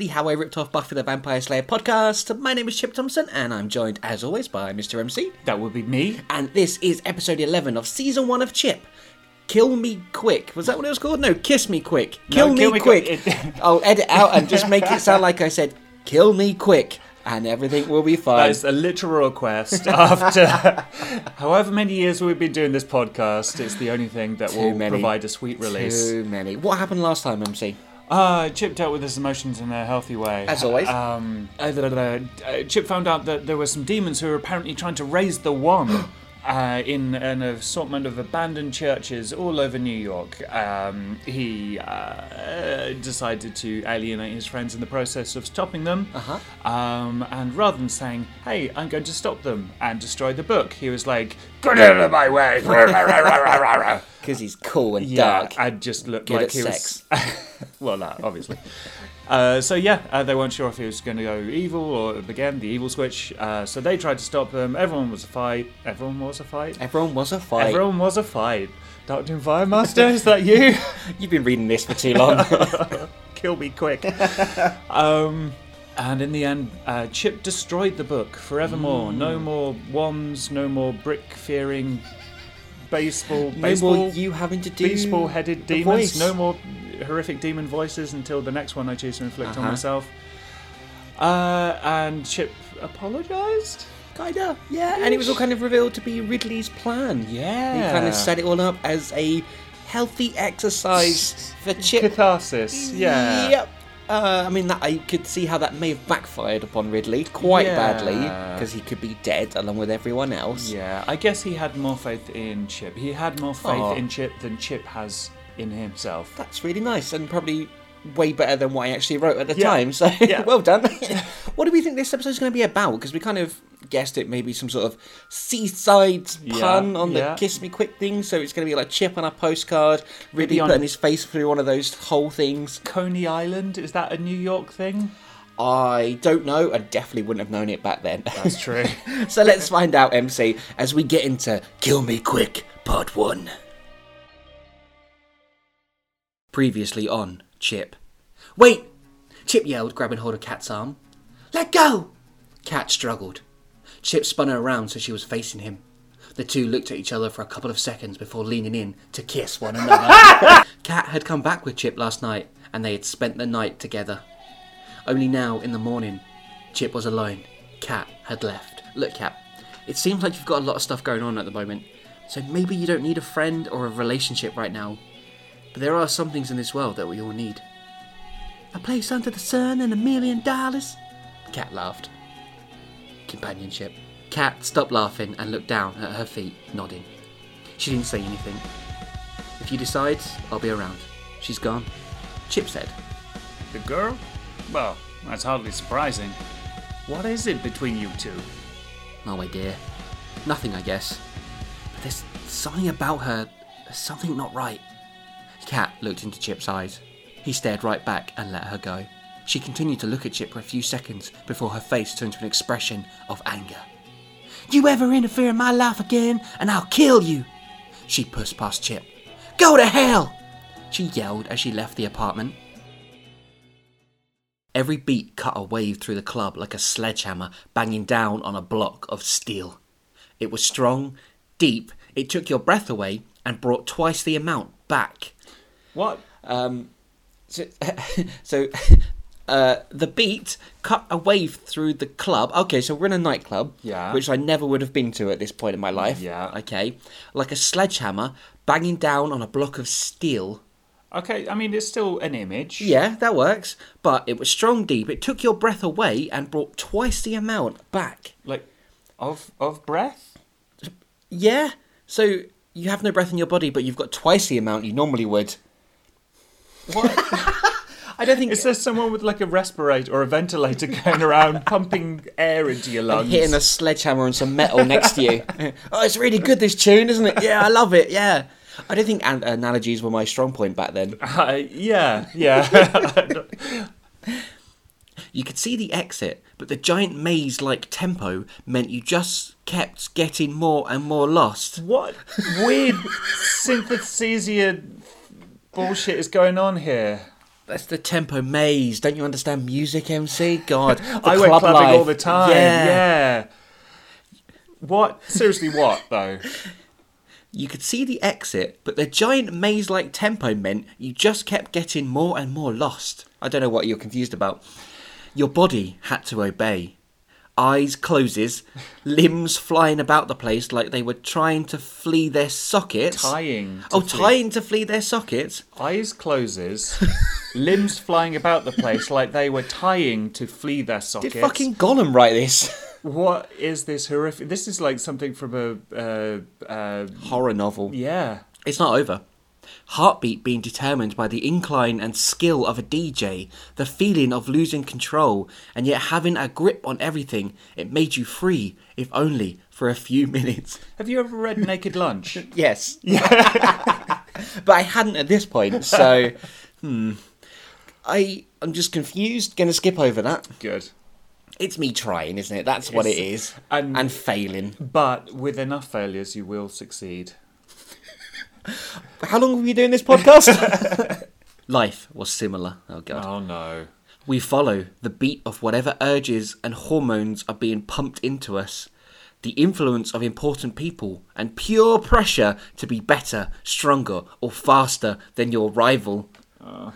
welcome back to the How I Ripped Off Buffy the Vampire Slayer podcast. My name is Chip Thompson, and I'm joined, as always, by Mr. MC. That would be me. And this is episode 11 of season 1 of Chip. Kill Me Quick. Was that what it was called? No, Kiss Me Quick. Kill No, Me Kill Me Quick. Quick. I'll edit out and just make it sound like I said, Kill Me Quick, and everything will be fine. is a literal request. After however many years we've been doing this podcast, it's the only thing that will many. provide a sweet release. Too many. What happened last time, MC? Uh, Chip dealt with his emotions in a healthy way. As always. Um, uh, uh, Chip found out that there were some demons who were apparently trying to raise the wand. Uh, in an assortment of abandoned churches all over New York, um, he uh, decided to alienate his friends in the process of stopping them. Uh-huh. Um, and rather than saying, "Hey, I'm going to stop them and destroy the book," he was like, "Get out of my way!" Because he's cool and Yeah, dark. I just looked Good like he sex. was. well, no, obviously. Uh, so yeah, uh, they weren't sure if he was going to go evil or again the evil switch. Uh, so they tried to stop him. Everyone was a fight. Everyone was a fight. Everyone was a fight. Everyone was a fight. Doctor Fire Master, is that you? You've been reading this for too long. Kill me quick. um, and in the end, uh, Chip destroyed the book forevermore. No Mm. more wands. No more brick fearing baseball. no more you having to do baseball headed demons. voice. No more horrific demon voices until the next one I choose to inflict Uh-huh. on myself. Uh, and Chip apologized? Kinda, yeah. And it was all kind of revealed to be Ridley's plan. Yeah. He kind of set it all up as a healthy exercise for Chip. Catharsis, yeah. Yep. Uh, I mean, that I could see how that may have backfired upon Ridley quite Yeah. badly because he could be dead along with everyone else. Yeah, I guess he had more faith in Chip. He had more faith Aw. in Chip than Chip has in himself. That's really nice and probably way better than what I actually wrote at the Yeah. time. So Yeah. well done. what do we think this episode is going to be about? Because we kind of guessed it maybe some sort of seaside Yeah, pun on the yeah. kiss me quick thing. So it's going to be like Chip on a postcard, on- putting his face through one of those whole things. Coney Island, is that a New York thing? I don't know. I definitely wouldn't have known it back then. That's true. so let's find out, MC, as we get into Kill Me Quick Part 1. Previously on Chip. Wait! Chip yelled, grabbing hold of Cat's arm. Let go! Cat struggled. Chip spun her around so she was facing him. The two looked at each other for a couple of seconds before leaning in to kiss one another. Cat had come back with Chip last night, and they had spent the night together. Only now, in the morning, Chip was alone. Cat had left. Look, Kat, it seems like you've got a lot of stuff going on at the moment, so maybe you don't need a friend or a relationship right now. But there are some things in this world that we all need. A place under the sun and a million dollars? Cat laughed. Companionship. Cat stopped laughing and looked down at her feet, nodding. She didn't say anything. If you decide, I'll be around. She's gone. Chip said. the girl? Well, that's hardly surprising. What is it between you two? Oh, my dear. Nothing, I guess. But there's something about her. Something not right. Kat looked into Chip's eyes. He stared right back and let her go. She continued to look at Chip for a few seconds before her face turned to an expression of anger. You ever interfere in my life again, and I'll kill you! She pushed past Chip. Go to hell! She yelled as she left the apartment. Every beat cut a wave through the club like a sledgehammer banging down on a block of steel. It was strong, deep, it took your breath away, and brought twice the amount back. What? Um, so, so uh, the beat cut a wave through the club. Okay, so we're in a nightclub, Yeah. which I never would have been to at this point in my life. Yeah. Okay, like a sledgehammer banging down on a block of steel. Okay, I mean, it's still an image. Yeah, that works. But it was strong, deep. It took your breath away and brought twice the amount back. Like, of of breath? Yeah. So you have no breath in your body, but you've got twice the amount you normally would. What? I don't think Is there someone with like a respirator or a ventilator going around pumping air into your lungs? hitting a sledgehammer on some metal next to you. oh, it's really good this tune, isn't it? Yeah, I love it. Yeah. I don't think an- analogies were my strong point back then. Uh, yeah, yeah. You could see the exit, but the giant maze-like tempo meant you just kept getting more and more lost. what weird synthesia bullshit is going on here? That's the tempo maze. Don't you understand music, MC? God, I went club clubbing all the time. Yeah. yeah. What? Seriously, what though? You could see the exit, but the giant maze-like tempo meant you just kept getting more and more lost. I don't know what you're confused about. Your body had to obey. Eyes closes, limbs flying about the place like they were trying to flee their sockets. Tying. Oh, flee- tying to flee their sockets. Eyes closes, limbs flying about the place like they were tying to flee their sockets. Did fucking Gollum write this? What is this horrific? This is like something from a. Uh, uh, Horror novel. yeah. It's not over. Heartbeat being determined by the incline and skill of a DJ, the feeling of losing control, and yet having a grip on everything, it made you free, if only for a few minutes. Have you ever read Naked Lunch? Yes. but I hadn't at this point, so hmm. I I'm just confused. Gonna skip over that. Good. It's me trying, isn't it? That's what it It's- and- and failing. But with enough failures, you will succeed. How long were you doing this podcast? Life was similar. Oh god. Oh no. We follow the beat of whatever urges and hormones are being pumped into us, the influence of important people, and pure pressure to be better, stronger, or faster than your rival. Oh.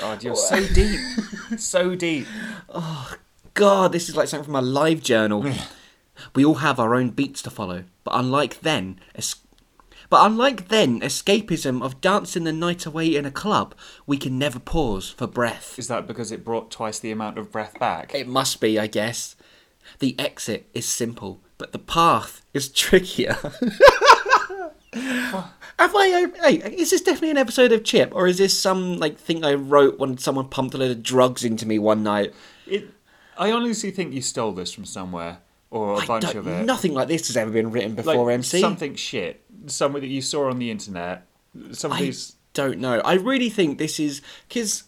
God, you're so deep. so deep. Oh, God, this is like something from a live journal. we all have our own beats to follow, but unlike then, es- but unlike then, escapism of dancing the night away in a club, we can never pause for breath. Is that because it brought twice the amount of breath back? It must be, I guess. The exit is simple, but the path is trickier. Have I? Hey, is this definitely an episode of Chip, or is this some like thing I wrote when someone pumped a load of drugs into me one night? It, I honestly think you stole this from somewhere, or a I bunch of it. Nothing like this has ever been written like before, MC. something shit, somewhere that you saw on the internet. Some of I these. don't know. I really think this is because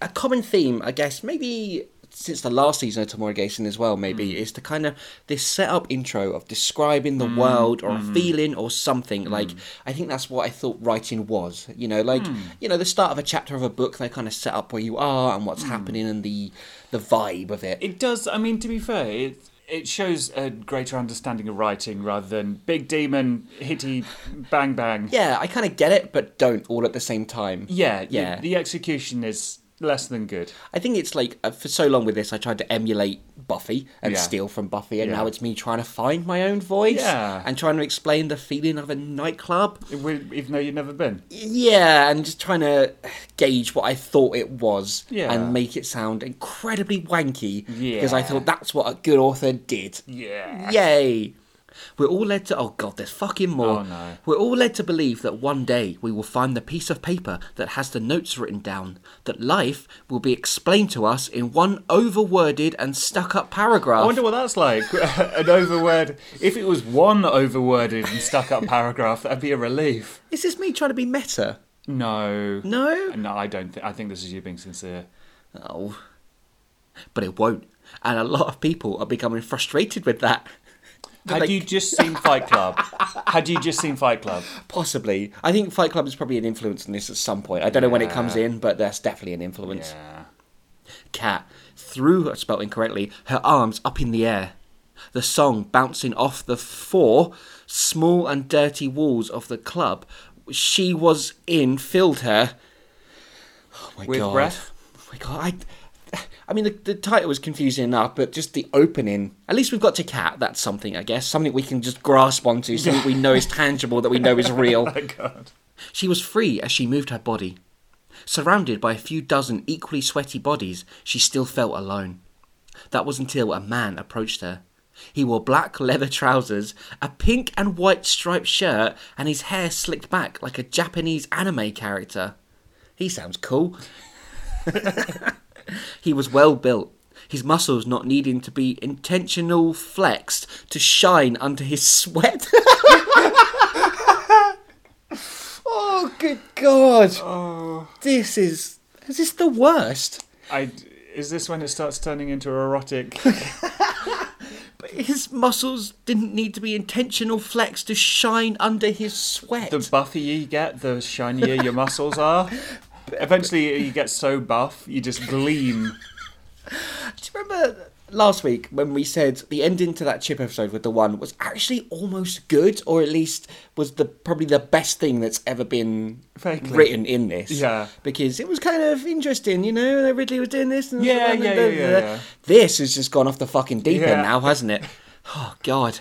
a common theme, I guess, maybe since the last season of Tomorrow Gayson as well, maybe, hmm. is to kind of this setup intro of describing the hmm, world or a feeling or something. Like, I think that's what I thought writing was. You know, like, you know, the start of a chapter of a book, they kind of set up where you are and what's happening and the the vibe of it. It does. I mean, to be fair, it it shows a greater understanding of writing rather than big demon hitty bang bang. yeah, I kind of get it, but don't all at the same time. Yeah, the- Yeah. The, execution is less than good. I think it's like uh, for so long with this, I tried to emulate Buffy and Yeah. steal from Buffy, and Yeah. now it's me trying to find my own voice Yeah. and trying to explain the feeling of a nightclub. Even though you've never been. Yeah, and just trying to gauge what I thought it was Yeah. and make it sound incredibly wanky because I Yeah. thought that's what a good author did. Yeah. Yay! We're all led to oh god, there's fucking more. Oh, no. We're all led to believe that one day we will find the piece of paper that has the notes written down. That life will be explained to us in one overworded and stuck-up paragraph. I wonder what that's like. An overword. If it was one overworded and stuck up paragraph, that'd be a relief. Is this me trying to be meta? No. No. No, I don't. Th- I think this is you being sincere. Oh. But it won't. And a lot of people are becoming frustrated with that. Had like, you just seen Fight Club? Had you just seen Fight Club? Possibly. I think Fight Club is probably an influence in this at some point. I don't know when it comes in, but that's definitely an influence. Yeah. Cat threw, spelled incorrectly, her arms up in the air. The song bouncing off the four small and dirty walls of the club she was in filled her. Oh my With god. breath? Oh my god. I, I mean, the, the title was confusing enough, but just the opening. At least we've got to Cat. That's something, I guess. Something we can just grasp onto. Something we know is tangible, that we know is real. Oh God. She was free as she moved her body. Surrounded by a few dozen equally sweaty bodies, she still felt alone. That was until a man approached her. He wore black leather trousers, a pink and white striped shirt, and his hair slicked back like a Japanese anime character. He sounds cool. he was well built, his muscles not needing to be intentional flexed to shine under his sweat. oh, good God. Oh. This is. Is this the worst? I. Is this when it starts turning into erotic? But his muscles didn't need to be intentional flex to shine under his sweat. the buffier you get, the shinier your muscles are. Eventually, you get so buff, you just gleam. Do you remember last week when we said the ending to that chip episode with the one was actually almost good, or at least was the probably the best thing that's ever been written in this? Yeah. because it was kind of interesting, you know. Ridley was doing this, and Yeah, and yeah, yeah, yeah, yeah. This has just gone off the fucking deep Yeah. end now, hasn't it? Oh God!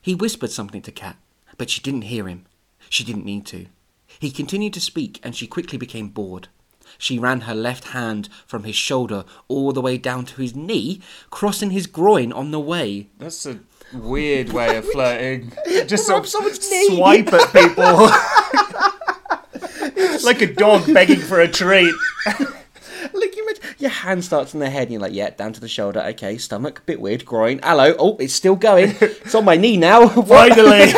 He whispered something to Kat, but she didn't hear him. She didn't need to. He continued to speak, and she quickly became bored. She ran her left hand from his shoulder all the way down to his knee, crossing his groin on the way. That's a weird way of flirting. Just Rub sort of someone's knee. swipe at people. like a dog begging for a treat. Look, you imagine- your hand starts on the head, and you're like, yeah, down to the shoulder. Okay, stomach, bit weird. Groin, hello. Oh, it's still going. It's on my knee now. Finally!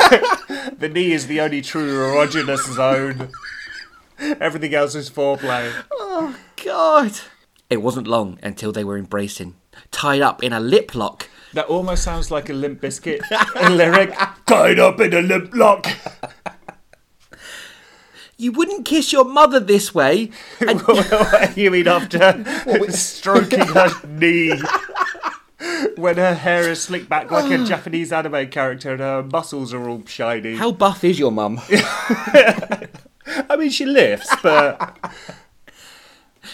The knee is the only true erogenous zone. Everything else is foreplay. Oh, God. It wasn't long until they were embracing, tied up in a lip lock. That almost sounds like a Limp Bizkit lyric. Tied up in a lip lock. You wouldn't kiss your mother this way. And you mean after stroking her knee? When her hair is slicked back like a Japanese anime character and her muscles are all shiny. how buff is your mum? I mean, she lifts, but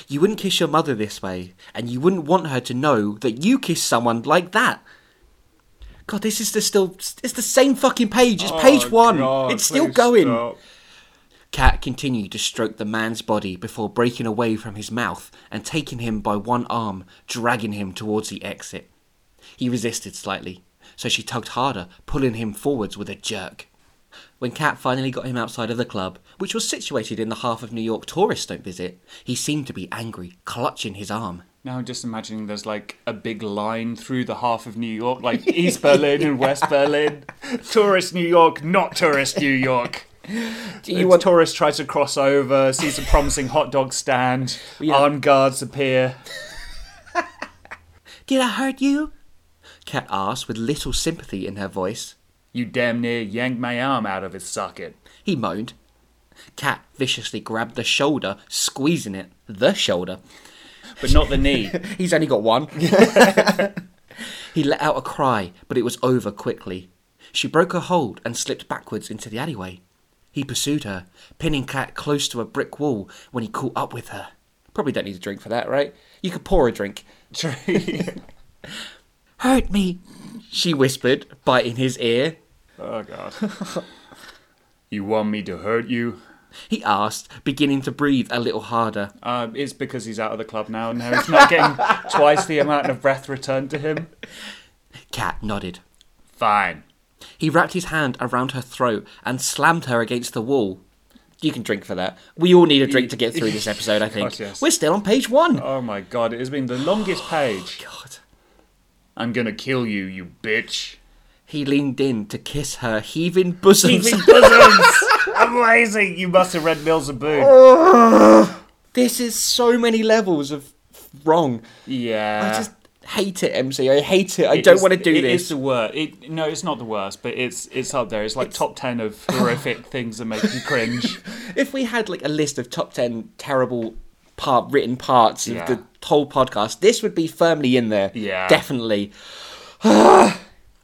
You wouldn't kiss your mother this way, and you wouldn't want her to know that you kissed someone like that. God, this is the still. It's the same fucking page. It's page oh, one. God, it's still going. stop. Cat continued to stroke the man's body before breaking away from his mouth and taking him by one arm, dragging him towards the exit. He resisted slightly, so she tugged harder, pulling him forwards with a jerk. When Cat finally got him outside of the club, which was situated in the half of New York tourists don't visit, he seemed to be angry, clutching his arm. Now I'm just imagining there's like a big line through the half of New York, like East Berlin and West Berlin. Tourist New York, not tourist New York. Do You want tourist tries to cross over, sees a promising hot dog stand, Yeah. armed guards appear. Did I hurt you? Cat asked with little sympathy in her voice. You damn near yanked my arm out of its socket. He moaned. Cat viciously grabbed the shoulder, squeezing it. The shoulder. But not the knee. He's only got one. he let out a cry, but it was over quickly. She broke her hold and slipped backwards into the alleyway. He pursued her, pinning Cat close to a brick wall when he caught up with her. Probably don't need a drink for that, right? You could pour a drink. Hurt me, she whispered, biting his ear. oh god. You want me to hurt you? He asked, beginning to breathe a little harder. Uh, it's because he's out of the club now. And now he's not getting twice the amount of breath returned to him. Cat nodded. Fine. He wrapped his hand around her throat and slammed her against the wall. You can drink for that. We all need a drink to get through this episode, I think. God, yes. We're still on page one. Oh my god, it has been the longest page. God. I'm gonna kill you, you bitch. He leaned in to kiss her heaving bosoms. Heaving bosoms! Amazing! You must have read Mills and Boon. this is so many levels of wrong. Yeah. I just hate it, MC. I hate it. I It don't is- want to do it this. is the worst. It, no, it's not the worst, but it's it's up there. It's like top ten of horrific things that make you cringe. If we had like a list of top 10 terrible part written parts of Yeah. the whole podcast, this would be firmly in there. Yeah. Definitely.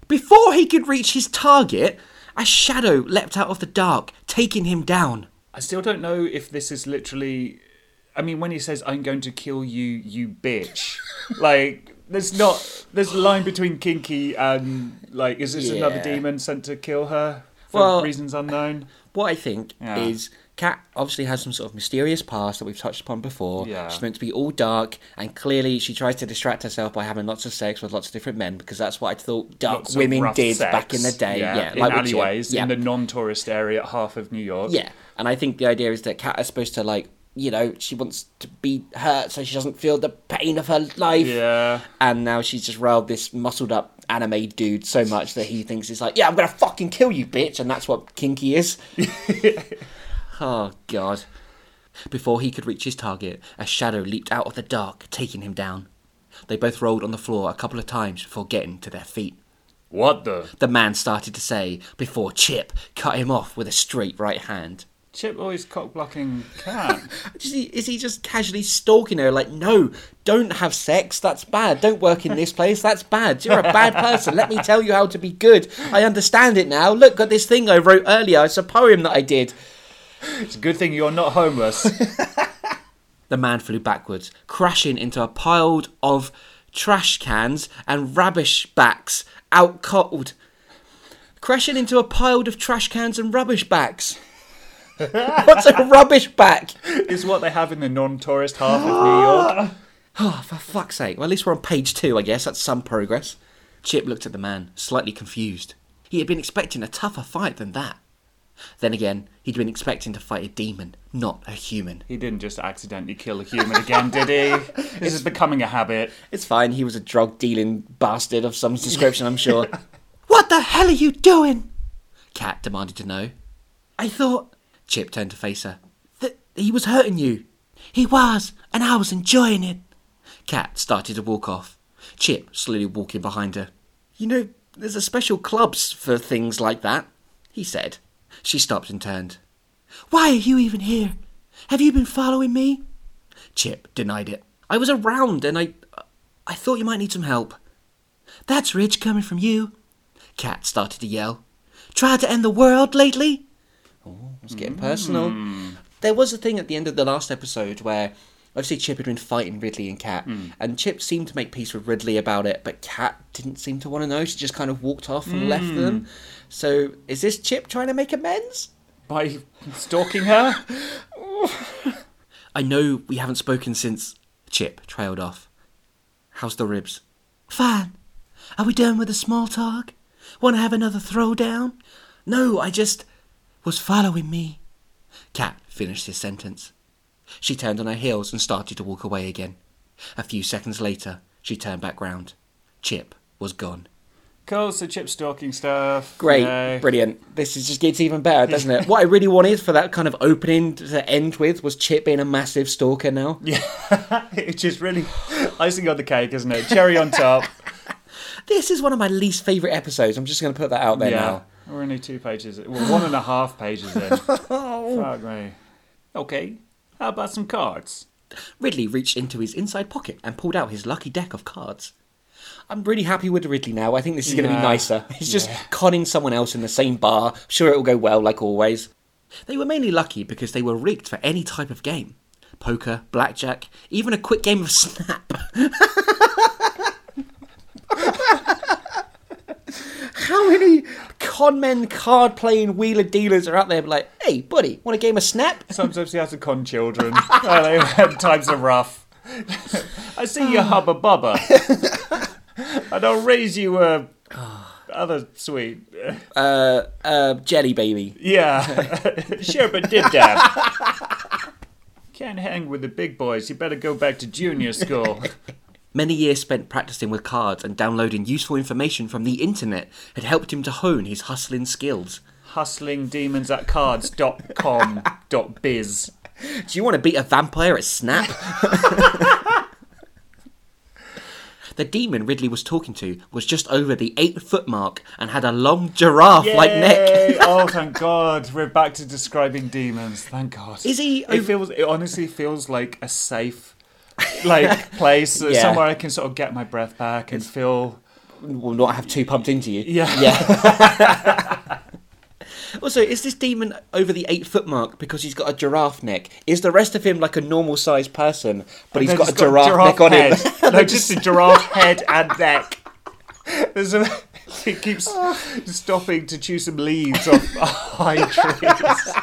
Before he could reach his target, a shadow leapt out of the dark, taking him down. I still don't know if this is literally. I mean, when he says "I'm going to kill you, you bitch," like there's not there's a line between Kinky and like is this another demon sent to kill her for Well- reasons unknown? What I think Yeah. is Kat obviously has some sort of mysterious past that we've touched upon before. Yeah. She's meant to be all dark, and clearly she tries to distract herself by having lots of sex with lots of different men because that's what I thought dark Lots women did sex, back in the day. Yeah, in like with Jim. alleyways Yeah. in the non-tourist area at half of New York. Yeah, and I think the idea is that Kat is supposed to like, you know, she wants to be hurt so she doesn't feel the pain of her life. Yeah. And now she's just riled this muscled up anime dude so much that he thinks it's like, yeah, I'm gonna fucking kill you, bitch, and that's what kinky is. oh god. Before he could reach his target, a shadow leaped out of the dark, taking him down. They both rolled on the floor a couple of times before getting to their feet. What the? The man started to say before Chip cut him off with a straight right hand. Chip always cock blocking cat. Is he, is he just casually stalking her? Like, no, don't have sex. That's bad. Don't work in this place. That's bad. You're a bad person. Let me tell you how to be good. I understand it now. Look at this thing I wrote earlier. It's a poem that I did. It's a good thing you're not homeless. The man flew backwards, crashing into a pile of trash cans and rubbish backs out cold. Crashing into a pile of trash cans and rubbish backs. What's a rubbish back? it's what they have in the non-tourist half of New York. Oh, for fuck's sake. Well, at least we're on page two, I guess. That's some progress. Chip looked at the man, slightly confused. He had been expecting a tougher fight than that. Then again, he'd been expecting to fight a demon, not a human. He didn't just accidentally kill a human again, did he? This is becoming a habit. It's fine, he was a drug dealing bastard of some description, I'm sure. what the hell are you doing? Cat demanded to know. I thought. Chip turned to face her. That he was hurting you. He was, and I was enjoying it. Cat started to walk off. Chip slowly walking behind her. You know, there's a special clubs for things like that, he said. She stopped and turned. Why are you even here? Have you been following me? Chip denied it. I was around and I. I thought you might need some help. That's rich coming from you. Cat started to yell. Tried to end the world lately? Oh, it's getting personal. Hmm. There was a thing at the end of the last episode where obviously Chip had been fighting Ridley and Cat, hmm. and Chip seemed to make peace with Ridley about it, but Cat didn't seem to want to know. She just kind of walked off and left hmm. them. So is this Chip trying to make amends? By stalking her? I know we haven't spoken since. Chip trailed off. How's the ribs? Fine. Are we done with the small talk? Want to have another throwdown? No, I just was following me. Cat finished his sentence. She turned on her heels and started to walk away again. A few seconds later, she turned back round. Chip was gone. Cool, so Chip stalking stuff. Great, Yay. brilliant. This is just gets even better, doesn't it? what I really wanted for that kind of opening to end with was Chip being a massive stalker now. Yeah, it's just really icing on the cake, isn't it? Cherry on top. This is one of my least favourite episodes. I'm just going to put that out there yeah, now. we're only two pages, well, one and a half pages in. Fuck me. Okay, how about some cards? Ridley reached into his inside pocket and pulled out his lucky deck of cards. I'm really happy with Ridley now. I think this is going to be nicer. He's just Yeah. conning someone else in the same bar. Sure, it will go well, like always. They were mainly lucky because they were rigged for any type of game poker, blackjack, even a quick game of Snap. How many con men, card playing wheeler dealers are out there like, hey, buddy, want a game of Snap? Sometimes he has to con children. oh, they, times are rough. I see you ah. hubba bubba. and I'll raise you a other sweet. Uh, uh, jelly baby. Yeah, sure, but did that. Can't hang with the big boys. You better go back to junior school. Many years spent practicing with cards and downloading useful information from the internet had helped him to hone his hustling skills. Hustling demons at cards.com.biz. Do you want to beat a vampire at Snap? The demon Ridley was talking to was just over the eight foot mark and had a long giraffe like neck. Oh, thank God. We're back to describing demons. Thank God. Is he It feels. It honestly feels like a safe, like place Yeah. somewhere I can sort of get my breath back and feel. Will not have too pumped into you. Yeah. Yeah. also, is this demon over the eight foot mark because he's got a giraffe neck? Is the rest of him like a normal sized person, but he's got a just giraffe, neck on head. him? no, just a giraffe head and neck. There's a. He keeps stopping to chew some leaves off high trees.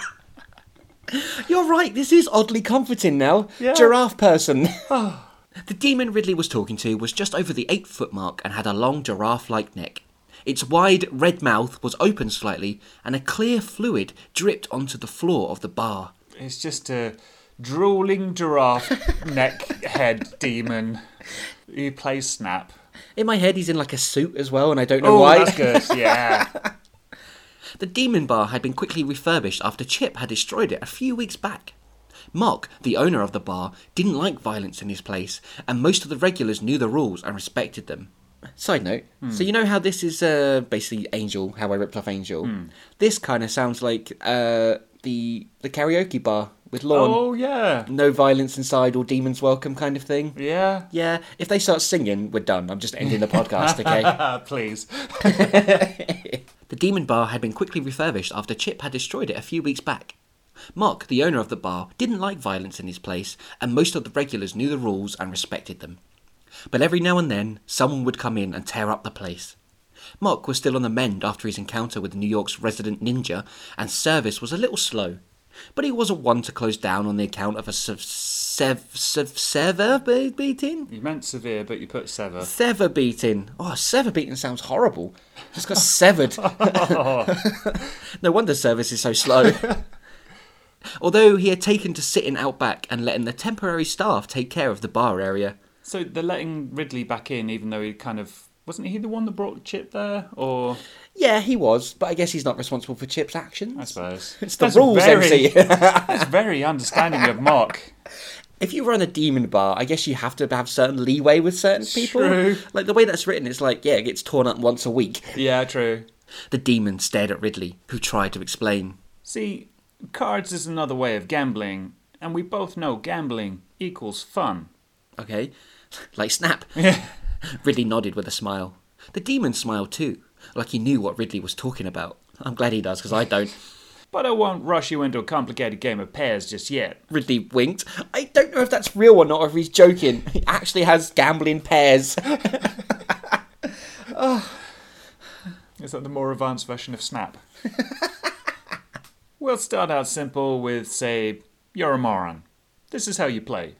You're right, this is oddly comforting now. Yeah. Giraffe person. Ah. the demon Ridley was talking to was just over the eight foot mark and had a long giraffe like neck. Its wide red mouth was open slightly, and a clear fluid dripped onto the floor of the bar. It's just a drooling giraffe neck head demon. He plays Snap. In my head, he's in like a suit as well, and I don't know Oh, why. that's good. Yeah. The demon bar had been quickly refurbished after Chip had destroyed it a few weeks back. Mock, the owner of the bar, didn't like violence in his place, and most of the regulars knew the rules and respected them. Side note, so you know how this is uh, basically Angel, how I ripped off Angel? This kind of sounds like uh, the the karaoke bar with Lorne. Oh yeah, No violence inside or demons welcome kind of thing. yeah. Yeah, if they start singing, we're done. I'm just ending the podcast, okay? Please. The Demon Bar had been quickly refurbished after Chip had destroyed it a few weeks back. Mark, the owner of the bar, didn't like violence in his place, and most of the regulars knew the rules and respected them. But every now and then, someone would come in and tear up the place. Mark was still on the mend after his encounter with New York's resident ninja, and service was a little slow. But he wasn't one to close down on the account of a sev- sev- sev- sever beating? You meant severe, but you put sever. Sever beating. Oh, sever beating sounds horrible. Just got severed. no wonder service is so slow. Although he had taken to sitting out back and letting the temporary staff take care of the bar area. So they're letting Ridley back in, even though he kind of wasn't he the one that brought Chip there, or Yeah, he was, but I guess he's not responsible for Chip's actions. I suppose It's the That's rules, very, MC. that's very understanding of Mark. if you run a demon bar, I guess you have to have certain leeway with certain people. True. Like the way that's written, it's like, yeah, it gets torn up once a week. Yeah, true. The demon stared at Ridley, who tried to explain. See, cards is another way of gambling, and we both know gambling equals fun. Okay? Like Snap. Ridley nodded with a smile. The demon smiled too, like he knew what Ridley was talking about. I'm glad he does, because I don't. But I won't rush you into a complicated game of pairs just yet. Ridley winked. I don't know if that's real or not, or if he's joking. He actually has gambling pairs. Ah. Is that the more advanced version of Snap? we'll start out simple with, say, you're a moron. This is how you play.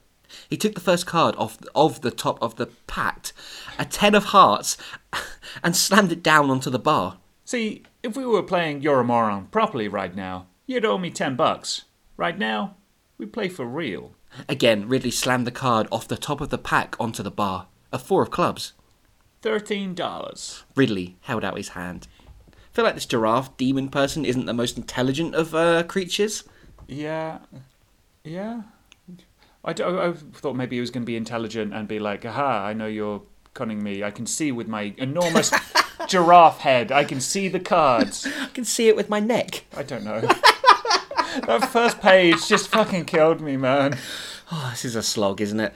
He took the first card off of the top of the pact, a ten of hearts, and slammed it down onto the bar. See, if we were playing You're a Moron properly right now, you'd owe me 10 bucks. Right now, we play for real. Again, Ridley slammed the card off the top of the pack onto the bar. A four of clubs. $13. Ridley held out his hand. I feel like this giraffe demon person isn't the most intelligent of uh, creatures. Yeah. Yeah. I, d- I thought maybe he was going to be intelligent and be like, aha, I know you're conning me. I can see with my enormous giraffe head. I can see the cards. I can see it with my neck. I don't know. that first page just fucking killed me, man. Oh, this is a slog, isn't it?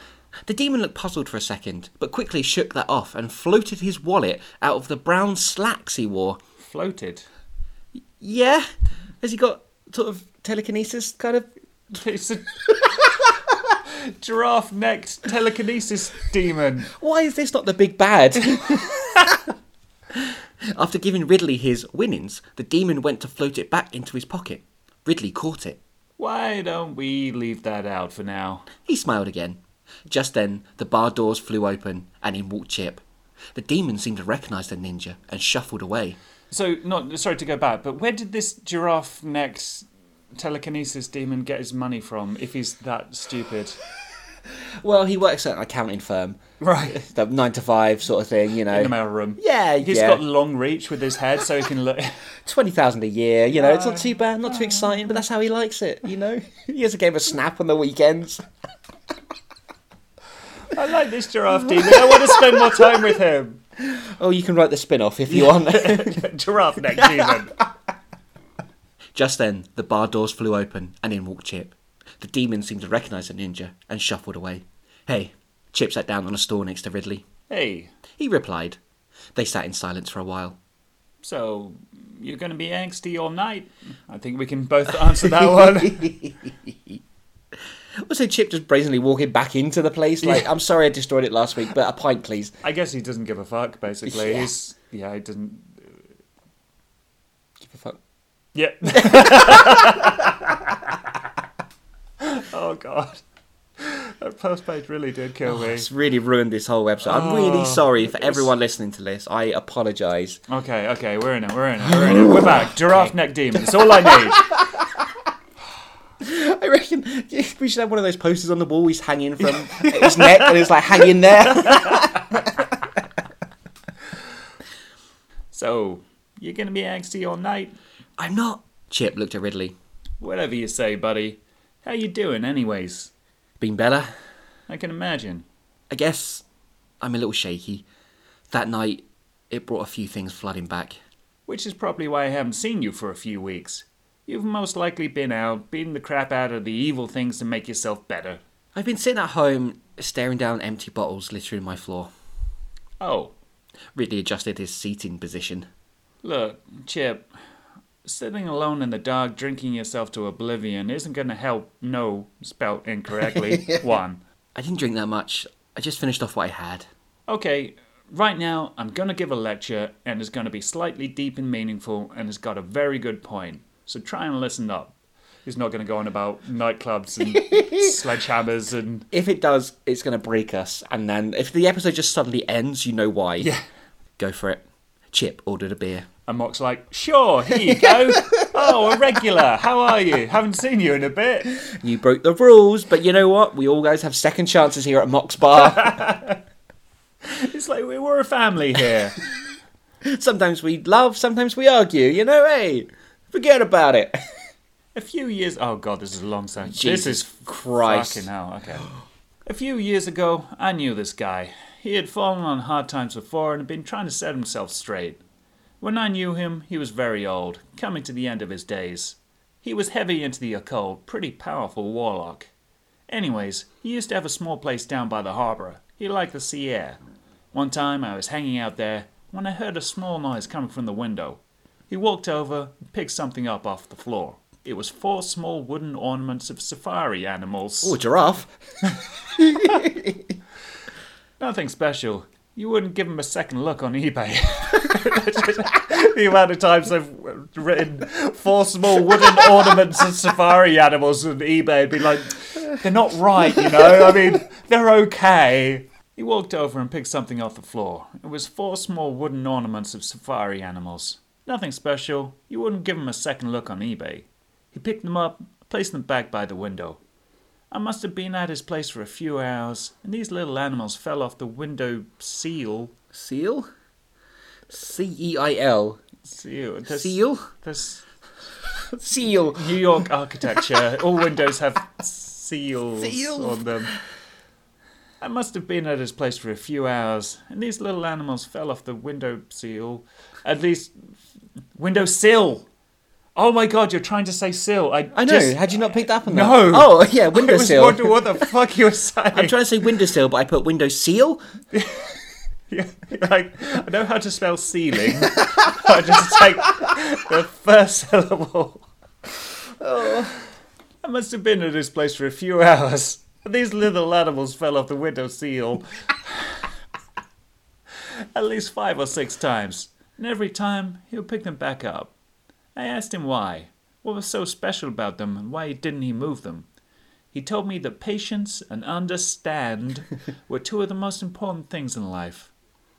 The demon looked puzzled for a second, but quickly shook that off and floated his wallet out of the brown slacks he wore. Floated. Yeah? Has he got sort of telekinesis kind of? It's a giraffe necked telekinesis demon. Why is this not the big bad? After giving Ridley his winnings, the demon went to float it back into his pocket. Ridley caught it. Why don't we leave that out for now? He smiled again. Just then, the bar doors flew open, and in walked Chip. The demon seemed to recognise the ninja and shuffled away. So, not sorry to go back, but where did this giraffe necked telekinesis demon get his money from? If he's that stupid, Well, he works at an accounting firm, right? the nine to five sort of thing, you know. In the mail room. Yeah, He's yeah. got long reach with his head, so he can look. Twenty thousand a year, you know. It's not uh, too bad, not too uh. exciting, but that's how he likes it, you know. he has a game of Snap on the weekends. I like this giraffe demon. I want to spend more time with him. Oh, you can write the spin-off if you want. giraffe neck demon. Just then, the bar doors flew open, and in walked Chip. The demon seemed to recognise the ninja and shuffled away. Hey, Chip sat down on a stool next to Ridley. Hey, He replied. They sat in silence for a while. so you're going to be angsty all night? I think we can both answer that one. Also, Chip just brazenly walking back into the place, like, I'm sorry I destroyed it last week, but a pint, please. I guess he doesn't give a fuck. Basically, Yeah. he's yeah, he doesn't. Uh, give a fuck. Yeah. oh god, that post page really did kill oh, me. It's really ruined this whole episode. I'm really Oh, sorry for everyone listening to this. I apologise. Okay, okay, we're in it. We're in it. We're in it. We're back. Giraffe neck demon. It's all I need. I reckon we should have one of those posters on the wall. He's hanging from his neck, and it's like hanging there. So you're gonna be angsty all night. I'm not. Chip looked at Ridley. Whatever you say, buddy. How you doing, anyways? Been better? I can imagine. I guess I'm a little shaky. That night, it brought a few things flooding back. Which is probably why I haven't seen you for a few weeks. You've most likely been out, beating the crap out of the evil things to make yourself better. I've been sitting at home staring down empty bottles littering my floor. Oh, Ridley adjusted his seating position. look, Chip. Sitting alone in the dark, drinking yourself to oblivion isn't going to help. No, spelt incorrectly. One. I didn't drink that much. I just finished off what I had. Okay, right now I'm going to give a lecture, and it's going to be slightly deep and meaningful, and it's got a very good point. So try and listen up. He's not going to go on about nightclubs and sledgehammers and. If it does, it's going to break us. And then if the episode just suddenly ends, you know why. Yeah. Go for it. Chip ordered a beer. And Mock's like, sure, here you go. oh, a regular. How are you? Haven't seen you in a bit. You broke the rules, but you know what? We all guys have second chances here at Mock's Bar. It's like we were a family here. sometimes we love, sometimes we argue. You know, hey, forget about it. A few years. Oh god, this is a long sentence. Jesus this is Christ. Fucking hell. Okay. A few years ago, I knew this guy. He had fallen on hard times before and had been trying to set himself straight. When I knew him, he was very old, coming to the end of his days. He was heavy into the occult, pretty powerful warlock. Anyways, he used to have a small place down by the harbour. He liked the sea air. One time I was hanging out there when I heard a small noise coming from the window. He walked over and picked something up off the floor. It was four small wooden ornaments of safari animals. Oh, giraffe. Nothing special. You wouldn't give him a second look on eBay. the amount of times I've written four small wooden ornaments of safari animals on eBay and be like, they're not right, you know? I mean, they're okay. He walked over and picked something off the floor. It was four small wooden ornaments of safari animals. Nothing special. You wouldn't give him a second look on eBay. He picked them up, placed them back by the window. I must have been at his place for a few hours, and these little animals fell off the window seal. Seal? C E I L. Seal. There's, Seal? There's Seal. New York architecture. All windows have seals Seals. on them. I must have been at his place for a few hours, and these little animals fell off the window seal. At least, window sill. Oh my god, you're trying to say sill. I, I know. Just, Had you not picked up on No. that? Oh, yeah, I was windowsill. wondering what the fuck you were saying. I'm trying to say windowsill, but I put window seal. Yeah, like I know how to spell ceiling. I just take the first syllable. Oh. I must have been at this place for a few hours. These little animals fell off the window seal at least five or six times, and every time he would pick them back up. I asked him why, what was so special about them, and why didn't he move them. He told me that patience and understand were two of the most important things in life.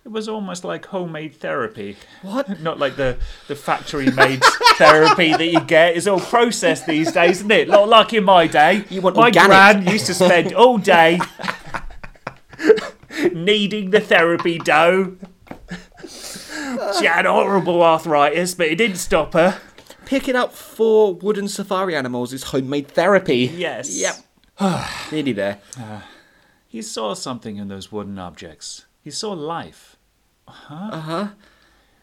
It was almost like homemade therapy. What? Not like the, the factory made therapy that you get. It's all processed these days, isn't it? Not like in my day. You want my organic. gran used to spend all day kneading the therapy dough. She had horrible arthritis, but it didn't stop her. Picking up four wooden safari animals is homemade therapy. Yes. Yep. Nearly there. He saw something in those wooden objects. He saw life. Uh huh.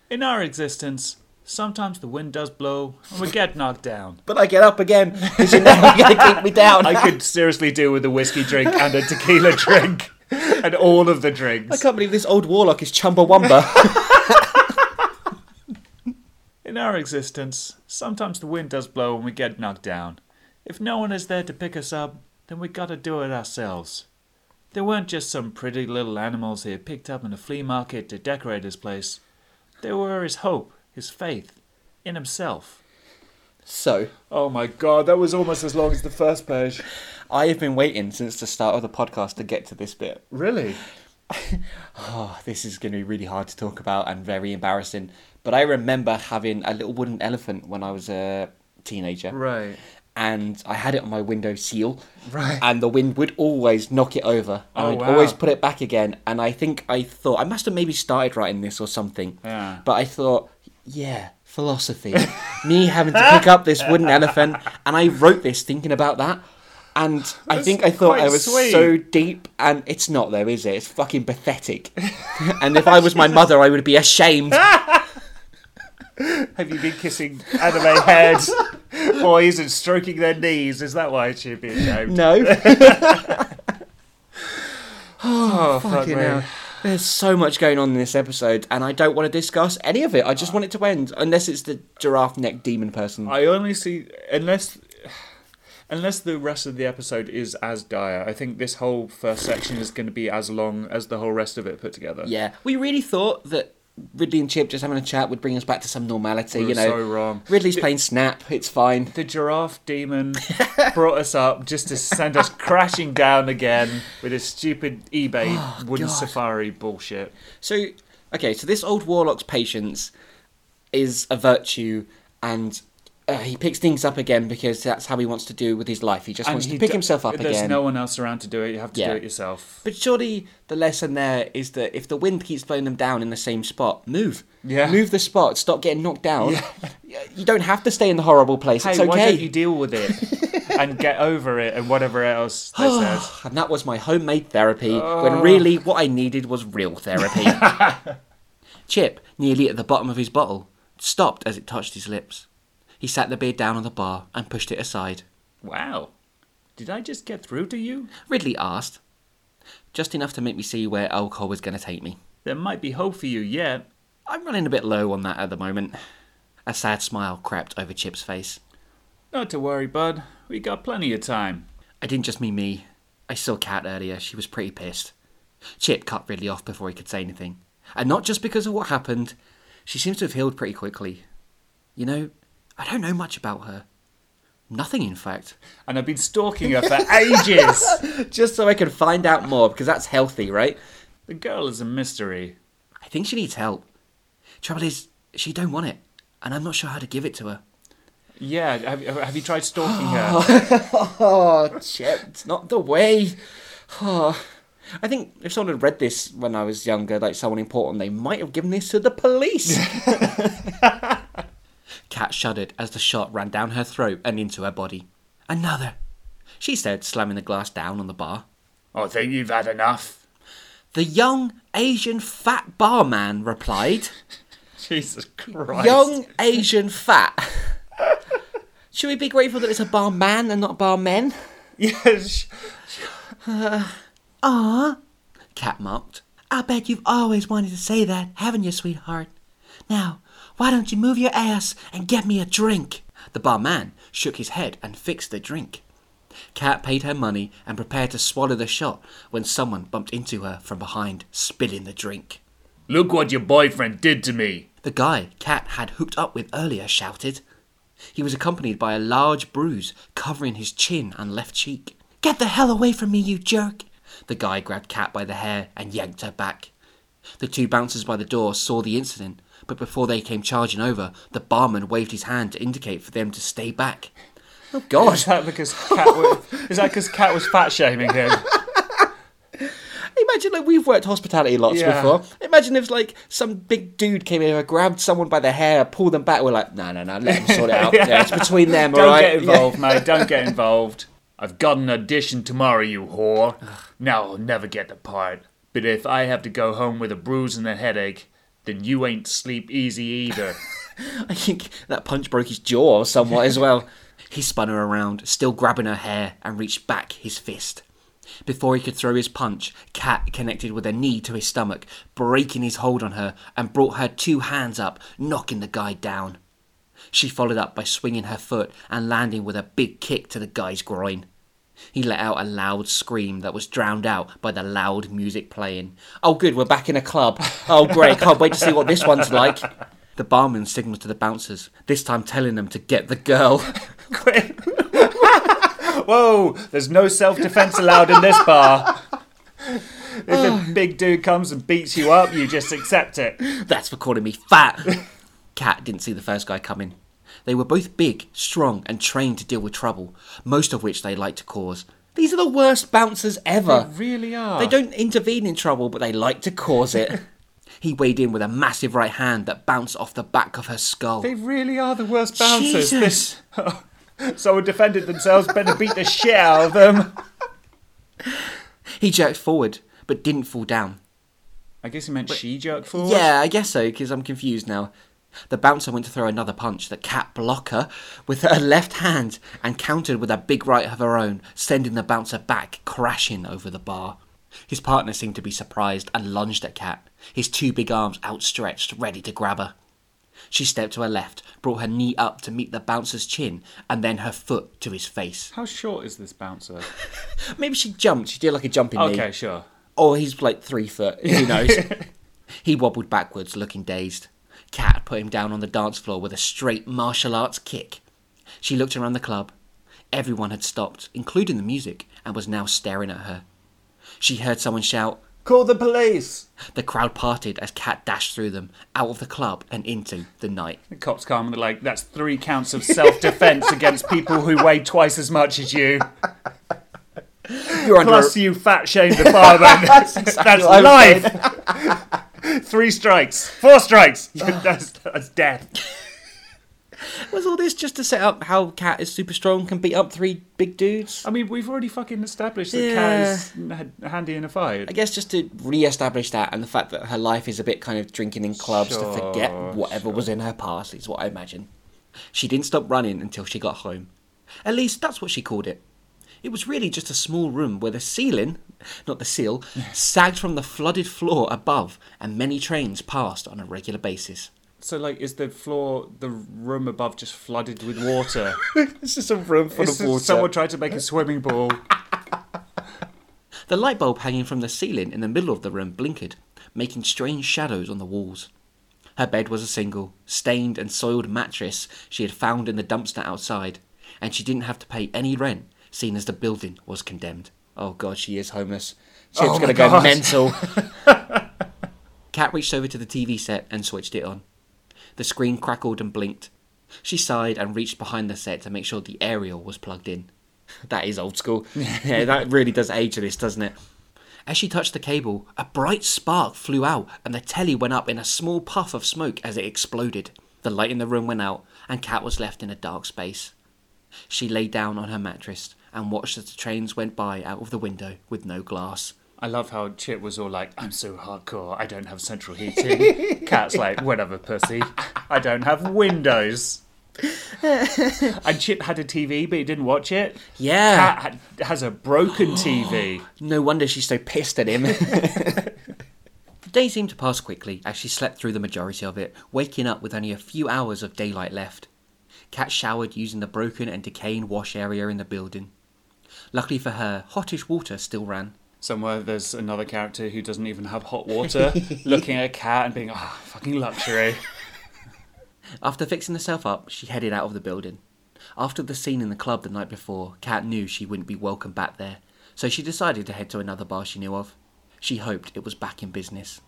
In our existence, sometimes the wind does blow and we get knocked down. But I get up again because you're never going to keep me down. I could seriously do with a whiskey drink and a tequila drink and all of the drinks. I can't believe this old warlock is Chumbawamba. In our existence, sometimes the wind does blow and we get knocked down. If no one is there to pick us up, then we gotta do it ourselves. There weren't just some pretty little animals he had picked up in a flea market to decorate his place. They were his hope, his faith, in himself. so, Oh my god, that was almost as long as the first page. I have been waiting since the start of the podcast to get to this bit. Really? Oh, this is going to be really hard to talk about and very embarrassing. But I remember having a little wooden elephant when I was a teenager. Right. And I had it on my window seal. Right. And the wind would always knock it over. And Oh, I'd wow. always put it back again. And I think I thought, I must have maybe started writing this or something. Yeah. But I thought, yeah, philosophy. Me having to pick up this wooden elephant. And I wrote this thinking about that. And I think I thought I was sweet. so deep, and it's not though, is it? It's fucking pathetic. and if I was my mother, I would be ashamed. Have you been kissing anime heads boys and stroking their knees. Is that why it should be ashamed? No. Oh, oh, fuck Fucking me. hell. There's so much going on in this episode, and I don't want to discuss any of it. I just want it to end, unless it's the giraffe neck demon person. I only see unless unless the rest of the episode is as dire. I think this whole first section is going to be as long as the whole rest of it put together. Yeah, we really thought that Ridley and Chip just having a chat would bring us back to some normality. We you know, so wrong. Ridley's playing Snap. It's fine. The giraffe demon brought us up just to send us crashing down again with his stupid eBay oh, wooden God. safari bullshit. So, okay, so this old warlock's patience is a virtue, and uh, he picks things up again because that's how he wants to do with his life. He just wants to pick do- himself up There's again. There's no one else around to do it. You have to Yeah. do it yourself. But surely the lesson there is that if the wind keeps blowing them down in the same spot, move. Yeah. Move the spot. Stop getting knocked down. Yeah. You don't have to stay in the horrible place. Hey, it's why okay. don't you deal with it and get over it and whatever else they said? and that was my homemade therapy, Oh. when really what I needed was real therapy. Chip, nearly at the bottom of his bottle, stopped as it touched his lips. He sat the beer down on the bar and pushed it aside. Wow. Did I just get through to you? Ridley asked, just enough to make me see where alcohol was going to take me. There might be hope for you yet. I'm running a bit low on that at the moment. A sad smile crept over Chip's face. Not to worry, bud. We got plenty of time. I didn't just mean me. I saw Kat earlier. She was pretty pissed. Chip cut Ridley off before he could say anything. And not just because of what happened. She seems to have healed pretty quickly. You know, I don't know much about her. Nothing, in fact. And I've been stalking her for ages. Just so I can find out more, because that's healthy, right? The girl is a mystery. I think she needs help. Trouble is, she don't want it. And I'm not sure how to give it to her. Yeah, have, have you tried stalking her? Oh, Chip, it's not the way. Oh. I think if someone had read this when I was younger, like someone important, they might have given this to the police. Kat shuddered as the shot ran down her throat and into her body. Another, she said, slamming the glass down on the bar. I think you've had enough. The young Asian fat barman replied. Jesus Christ. Young Asian fat. Should we be grateful that it's a barman and not barmen? Yes. Ah, Cat mocked. I bet you've always wanted to say that, haven't you, sweetheart? Now, why don't you move your ass and get me a drink? The barman shook his head and fixed the drink. Cat paid her money and prepared to swallow the shot when someone bumped into her from behind, spilling the drink. Look what your boyfriend did to me. The guy Cat had hooked up with earlier shouted. He was accompanied by a large bruise covering his chin and left cheek. Get the hell away from me, you jerk! The guy grabbed Cat by the hair and yanked her back. The two bouncers by the door saw the incident, but before they came charging over, the barman waved his hand to indicate for them to stay back. Oh Is that because Cat was, is that because Cat was fat shaming him? Imagine like we've worked hospitality lots Yeah. before. Imagine if like some big dude came over, grabbed someone by the hair, pulled them back. We're like, no, no, no, let them sort it out. yeah. it's between them, Don't all right? get involved, mate. Don't get involved. I've got an audition tomorrow, you whore. Now I'll never get the part. But if I have to go home with a bruise and a headache, then you ain't sleep easy either. I think that punch broke his jaw somewhat as well. He spun her around, still grabbing her hair, and reached back his fist. Before he could throw his punch, Cat connected with a knee to his stomach, breaking his hold on her, and brought her two hands up, knocking the guy down. She followed up by swinging her foot and landing with a big kick to the guy's groin. He let out a loud scream that was drowned out by the loud music playing. Oh, good, we're back in a club. Oh, great, can't wait to see what this one's like. The barman signaled to the bouncers, this time telling them to get the girl. Quick. Whoa, there's no self defense allowed in this bar. If a big dude comes and beats you up, you just accept it. That's for calling me fat. Cat didn't see the first guy coming. They were both big, strong, and trained to deal with trouble, most of which they like to cause. These are the worst bouncers ever. They really are. They don't intervene in trouble, but they like to cause it. he weighed in with a massive right hand that bounced off the back of her skull. They really are the worst bouncers. Jesus. This, someone defended themselves, better beat the shit out of them. He jerked forward, but didn't fall down. I guess he meant she jerked forward. Yeah, I guess so, because I'm confused now. The bouncer went to throw another punch. The cat blocker with her left hand and countered with a big right of her own, sending the bouncer back crashing over the bar. His partner seemed to be surprised and lunged at Cat, his two big arms outstretched, ready to grab her. She stepped to her left, brought her knee up to meet the bouncer's chin, and then her foot to his face. How short is this bouncer? Maybe she jumped. She did like a jumping knee. Okay, sure. Or he's like three foot. Who knows? he wobbled backwards, looking dazed. Cat put him down on the dance floor with a straight martial arts kick. She looked around the club. Everyone had stopped, including the music, and was now staring at her. She heard someone shout, Call the police! The crowd parted as Cat dashed through them, out of the club and into the night. The cops come and they're like, that's three counts of self defense against people who weigh twice as much as you. You're under Plus, you fat shamed the barman. that's exactly what I life. Three strikes. Four strikes. that's, that's death. Was all this just to set up how Cat is super strong, can beat up three big dudes? I mean, we've already fucking established that Yeah. Cat is handy in a fight. I guess just to re-establish that and the fact that her life is a bit kind of drinking in clubs to forget Sure, whatever was in her past is what I imagine. She didn't stop running until she got home. At least that's what she called it. It was really just a small room where the ceiling, not the seal, sagged from the flooded floor above and many trains passed on a regular basis. So, like, is the floor, the room above, just flooded with water? It's just a room full of water. Someone tried to make a swimming pool. The light bulb hanging from the ceiling in the middle of the room blinkered, making strange shadows on the walls. Her bed was a single, stained and soiled mattress she had found in the dumpster outside, and she didn't have to pay any rent, seeing as the building was condemned. Oh god, she is homeless. Chip's Oh gonna go God. mental. Cat reached over to the TV set and switched it on. The screen crackled and blinked. She sighed and reached behind the set to make sure the aerial was plugged in. That is old school. yeah, that really does age this, doesn't it? As she touched the cable, a bright spark flew out and the telly went up in a small puff of smoke as it exploded. The light in the room went out and Cat was left in a dark space. She lay down on her mattress and watched as the trains went by out of the window with no glass. I love how Chip was all like, I'm so hardcore, I don't have central heating. Cat's like, whatever, pussy. I don't have windows. and Chip had a TV, but he didn't watch it. Yeah. Cat had, has a broken TV. No wonder she's so pissed at him. the day seemed to pass quickly as she slept through the majority of it, waking up with only a few hours of daylight left. Cat showered using the broken and decaying wash area in the building. Luckily for her, hottish water still ran. Somewhere there's another character who doesn't even have hot water, looking at a cat and being, ah, fucking luxury. After fixing herself up, she headed out of the building. After the scene in the club the night before, Kat knew she wouldn't be welcome back there, so she decided to head to another bar she knew of. She hoped it was back in business.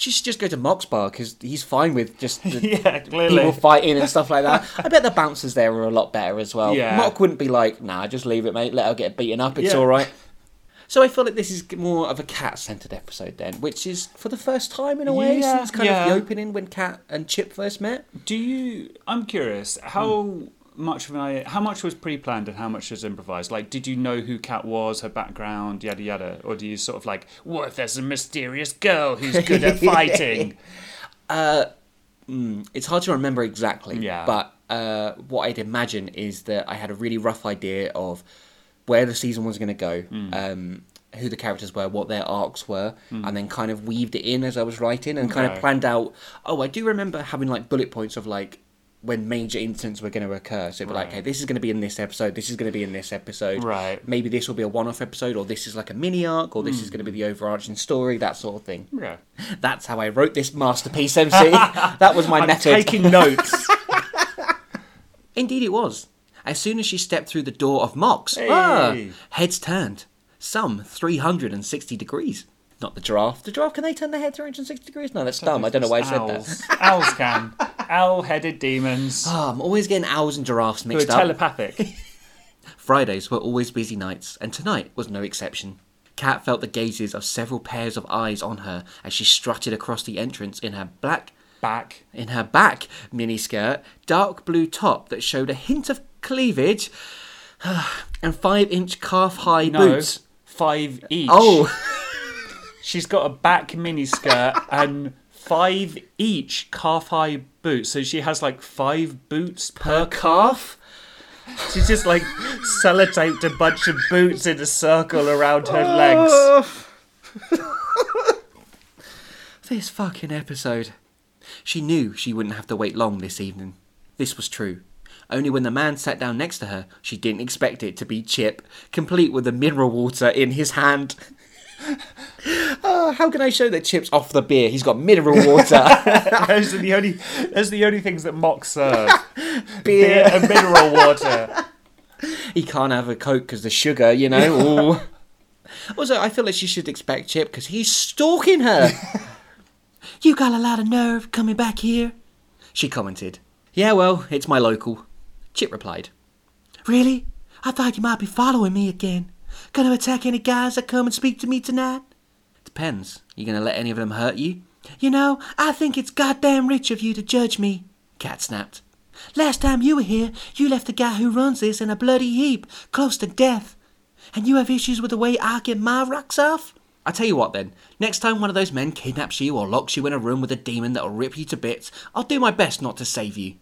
She should just go to Mox's bar because he's fine with just the yeah, people fighting and stuff like that. I bet the bouncers there are a lot better as well. Yeah. Mock wouldn't be like, nah, just leave it, mate. Let her get beaten up. It's Yeah. all right. So I feel like this is more of a cat-centered episode then, which is for the first time in a way Yeah, since kind of the opening when Cat and Chip first met. Do you? I'm curious. How much of an idea? How much was pre-planned and how much was improvised? Like, did you know who Kat was, her background, yada yada, or do you sort of like, what if there's a mysterious girl who's good at fighting? Mm, it's hard to remember exactly. Yeah. But uh, what I'd imagine is that I had a really rough idea of where the season was going to go, Hmm. um, who the characters were, what their arcs were, and then kind of weaved it in as I was writing and kind of planned out. Oh, I do remember having like bullet points of like when major incidents were going to occur. So it'd be like, Right. hey, this is going to be in this episode, this is going to be in this episode. Right. Maybe this will be a one off episode, or this is like a mini arc, or this Hmm. is going to be the overarching story, that sort of thing. yeah. That's how I wrote this masterpiece, MC. that was my I'm method. taking notes. Indeed, it was. As soon as she stepped through the door of Mox, Hey. ah, heads turned, some 360 degrees. Not the giraffe. The giraffe, can they turn their head 360 degrees? No, that's dumb. I don't know why I said that. Owls. Owls can. Owl-headed demons Ah, I'm always getting owls and giraffes who are mixed up. telepathic. Fridays were always busy nights, and tonight was no exception. Kat felt the gazes of several pairs of eyes on her as she strutted across the entrance in her black Back. in her back miniskirt, dark blue top that showed a hint of cleavage, and five inch calf high No. boots. Five each. Oh, She's got a back miniskirt and five each calf high boots. So she has like five boots per calf. She's just like sellotaped a bunch of boots in a circle around her legs. This fucking episode. She knew she wouldn't have to wait long this evening. This was true. Only when the man sat down next to her, she didn't expect it to be Chip, complete with the mineral water in his hand. Oh, how can I show that Chip's off the beer? He's got mineral water, Those are the only those are the only things that Mox serve. beer. Beer and mineral water. He can't have a Coke because the sugar, you know. Ooh. Also, I feel like she should expect Chip because he's stalking her. you got a lot of nerve coming back here, she commented. Yeah, well, it's my local. Chip replied. Really? I thought you might be following me again. Gonna attack any guys that come and speak to me tonight? Depends. You gonna let any of them hurt you? You know, I think it's goddamn rich of you to judge me, Cat snapped. Last time you were here, you left the guy who runs this in a bloody heap, close to death. And you have issues with the way I get my rocks off? I tell you what then, next time one of those men kidnaps you or locks you in a room with a demon that'll rip you to bits, I'll do my best not to save you.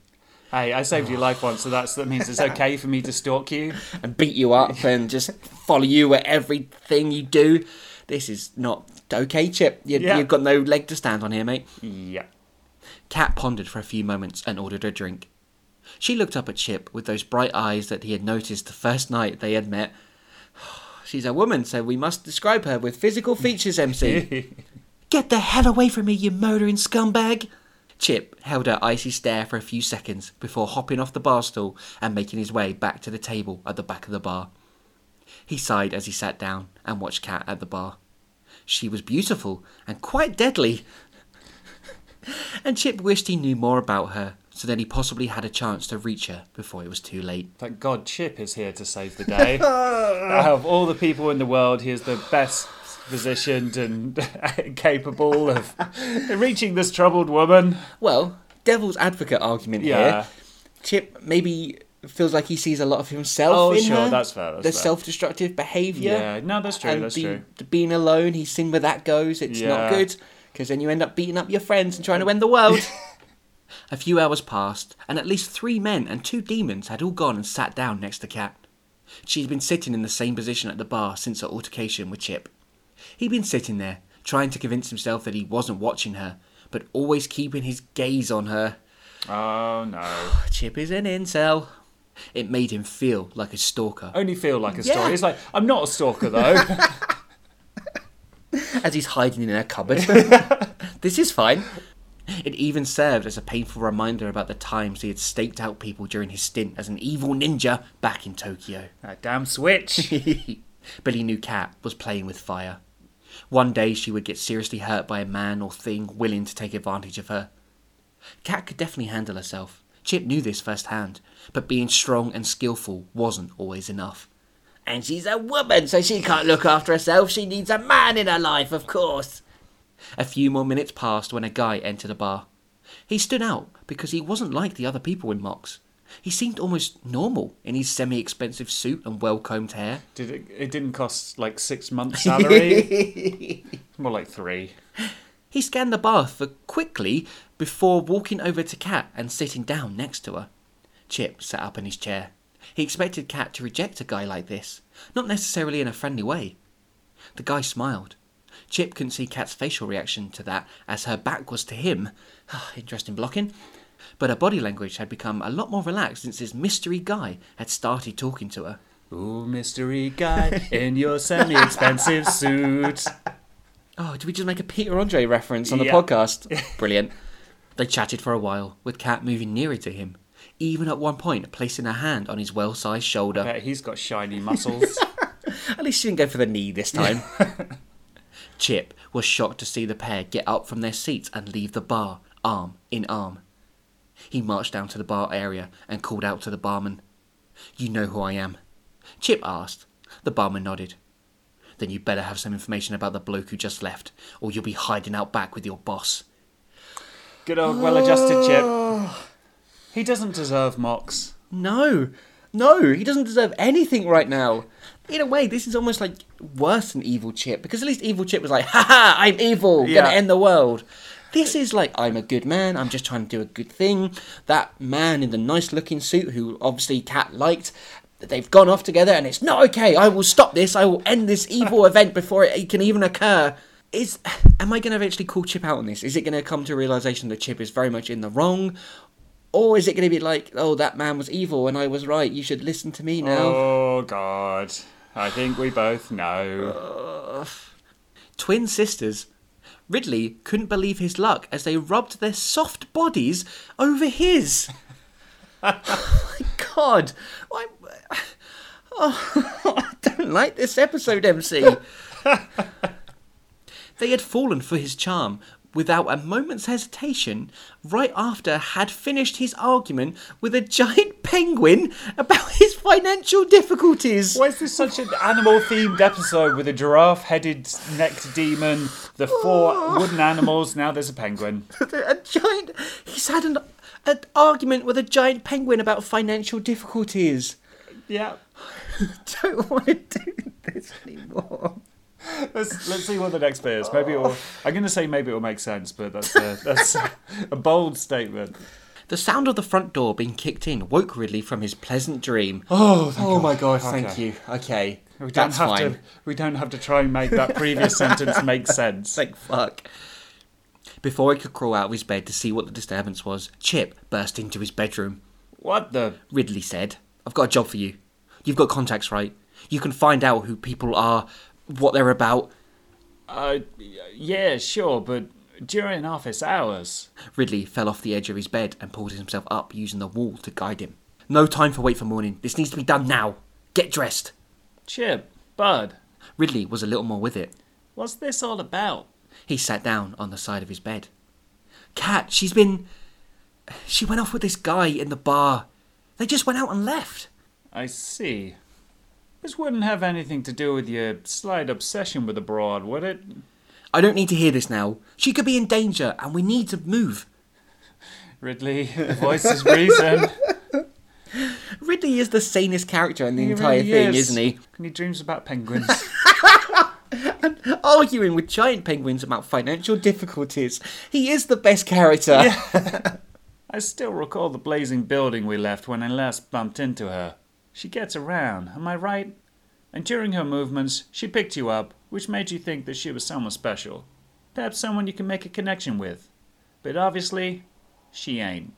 Hey, I saved your life once, so that's that means it's okay for me to stalk you. and beat you up and just follow you at everything you do. This is not okay, Chip. You, Yeah. You've got no leg to stand on here, mate. Yeah. Cat pondered for a few moments and ordered a drink. She looked up at Chip with those bright eyes that he had noticed the first night they had met. She's a woman, so we must describe her with physical features, MC. Get the hell away from me, you murdering scumbag! Chip held her icy stare for a few seconds before hopping off the bar stool and making his way back to the table at the back of the bar. He sighed as he sat down and watched Cat at the bar. She was beautiful and quite deadly. and Chip wished he knew more about her so that he possibly had a chance to reach her before it was too late. Thank God Chip is here to save the day. Out of all the people in the world, he is the best positioned and capable of reaching this troubled woman. Well, devil's advocate argument Yeah. here. Chip maybe feels like he sees a lot of himself Oh, in sure, her. that's fair, that's the fair. self-destructive behaviour. Yeah, no, that's true, and that's the, true. being alone, he's seen where that goes. It's not good because then you end up beating up your friends and trying to end the world. a few hours passed, and at least three men and two demons had all gone and sat down next to Cat. She'd been sitting in the same position at the bar since her altercation with Chip. He'd been sitting there, trying to convince himself that he wasn't watching her, but always keeping his gaze on her. Oh no. Chip is an incel. It made him feel like a stalker. Only feel like a Yeah. story. It's like, I'm not a stalker though. as he's hiding in a cupboard. this is fine. It even served as a painful reminder about the times he had staked out people during his stint as an evil ninja back in Tokyo. that damn switch. but he knew Kat was playing with fire. One day she would get seriously hurt by a man or thing willing to take advantage of her. Kat could definitely handle herself. Chip knew this firsthand, but being strong and skillful wasn't always enough. And she's a woman, so she can't look after herself. She needs a man in her life, of course. A few more minutes passed when a guy entered the bar. He stood out because he wasn't like the other people in Mox. He seemed almost normal in his semi expensive suit and well combed hair. Did it, it didn't cost like six months' salary? More like three. He scanned the bar for quickly before walking over to Kat and sitting down next to her. Chip sat up in his chair. He expected Kat to reject a guy like this, not necessarily in a friendly way. The guy smiled. Chip couldn't see Kat's facial reaction to that as her back was to him. Interesting blocking. But her body language had become a lot more relaxed since this mystery guy had started talking to her. Ooh, mystery guy in your semi-expensive suit. Oh, did we just make a Peter Andre reference on the Yeah. podcast? Brilliant. They chatted for a while, with Kat moving nearer to him, even at one point placing her hand on his well sized shoulder. Bet he's got shiny muscles. At least she didn't go for the knee this time. Chip was shocked to see the pair get up from their seats and leave the bar, arm in arm. He marched down to the bar area and called out to the barman. You know who I am? Chip asked. The barman nodded. Then you better have some information about the bloke who just left, or you'll be hiding out back with your boss. Good old well-adjusted Chip. He doesn't deserve Mox. No, no, he doesn't deserve anything right now. In a way, this is almost like worse than Evil Chip because at least Evil Chip was like, "Ha ha, I'm evil, Yeah. gonna end the world." This is like, I'm a good man, I'm just trying to do a good thing. That man in the nice looking suit, who obviously Cat liked, they've gone off together and it's not okay. I will stop this, I will end this evil event before it can even occur. Is am I going to eventually call Chip out on this? Is it going to come to a realization that Chip is very much in the wrong, or is it going to be like, oh, that man was evil and I was right. You should listen to me now. Oh God, I think we both know. Twin sisters. Ridley couldn't believe his luck as they rubbed their soft bodies over his. oh my God, I, oh, I don't like this episode, MC. They had fallen for his charm without a moment's hesitation right after had finished his argument with a giant penguin about his financial difficulties. Why is this such an animal-themed episode with a giraffe-headed necked demon, the four wooden animals? Now there's a penguin. a giant he's had an, an argument with a giant penguin about financial difficulties. Yeah. Don't want to do this anymore. Let's let's see what the next bit is. Maybe it will. I'm going to say maybe it will make sense, but that's a, that's a bold statement. The sound of the front door being kicked in woke Ridley from his pleasant dream. Oh, Oh my god, thank Okay. you. Okay. We don't That's have fine. to. We don't have to try and make that previous sentence make sense. Thank fuck. Before he could crawl out of his bed to see what the disturbance was, Chip burst into his bedroom. What the? Ridley said, I've got a job for you. You've got contacts, right? You can find out who people are, what they're about. Uh, yeah, sure, but during office hours. Ridley fell off the edge of his bed and pulled himself up using the wall to guide him. No time for wait for morning. This needs to be done now. Get dressed. Chip, Bud, Ridley was a little more with it. what's this all about? He sat down on the side of his bed. Cat, she's been. She went off with this guy in the bar. They just went out and left. I see. This wouldn't have anything to do with your slight obsession with the broad, would it? I don't need to hear this now. She could be in danger and we need to move. Ridley, the voice is reason. Ridley is the sanest character in the He entire really thing, is. isn't he? And he dreams about penguins. and Arguing with giant penguins about financial difficulties. He is the best character. I still recall the blazing building we left when I last bumped into her. She gets around, am I right? And during her movements, she picked you up, which made you think that she was someone special. Perhaps someone you can make a connection with. But obviously, she ain't.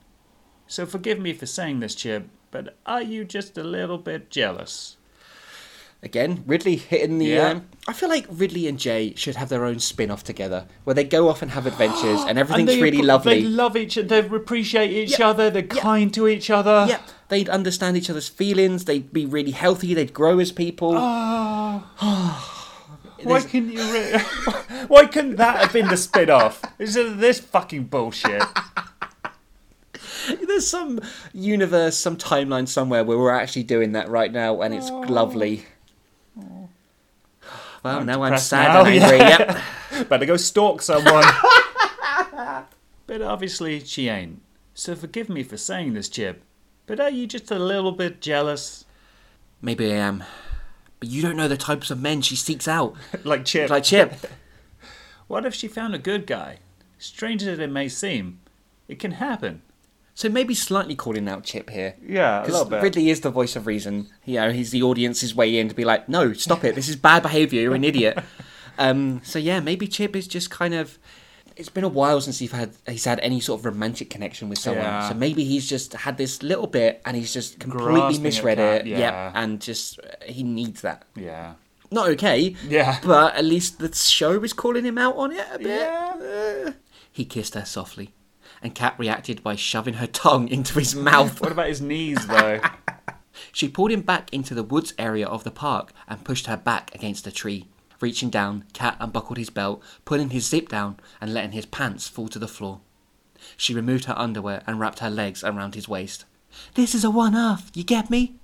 So forgive me for saying this, Chip, but are you just a little bit jealous? Again, Ridley hitting the. Yeah. Um, I feel like Ridley and Jay should have their own spin off together where they go off and have adventures and everything's they, really lovely. They love each other, they appreciate each other, they're kind to each other. Yep, they'd understand each other's feelings, they'd be really healthy, they'd grow as people. Oh. Why couldn't you? Re- Why couldn't that have been the spin-off? Of this fucking bullshit. There's some universe, some timeline somewhere where we're actually doing that right now and it's lovely. Well, I'm now I'm sad now, and angry. yeah. Yep. Better go stalk someone. but obviously she ain't. So forgive me for saying this, Chip. But are you just a little bit jealous? Maybe I am. But you don't know the types of men she seeks out. like Chip. Like Chip. What if she found a good guy? Strange as it may seem, it can happen. So maybe slightly calling out Chip here. Yeah, Because Ridley is the voice of reason. You know, he's the audience's way in to be like, no, stop it. This is bad behaviour. You're an idiot. um, so yeah, maybe Chip is just kind of. It's been a while since he's had he's had any sort of romantic connection with someone. Yeah. So maybe he's just had this little bit and he's just completely Grasping misread it. yeah. Yep, and just uh, he needs that. Yeah. Not okay. Yeah. But at least the show is calling him out on it a bit. Yeah. Uh, he kissed her softly, and Kat reacted by shoving her tongue into his mouth. What about his knees, though? She pulled him back into the woods area of the park and pushed her back against a tree. Reaching down, Cat unbuckled his belt, pulling his zip down and letting his pants fall to the floor. She removed her underwear and wrapped her legs around his waist. This is a one off, you get me?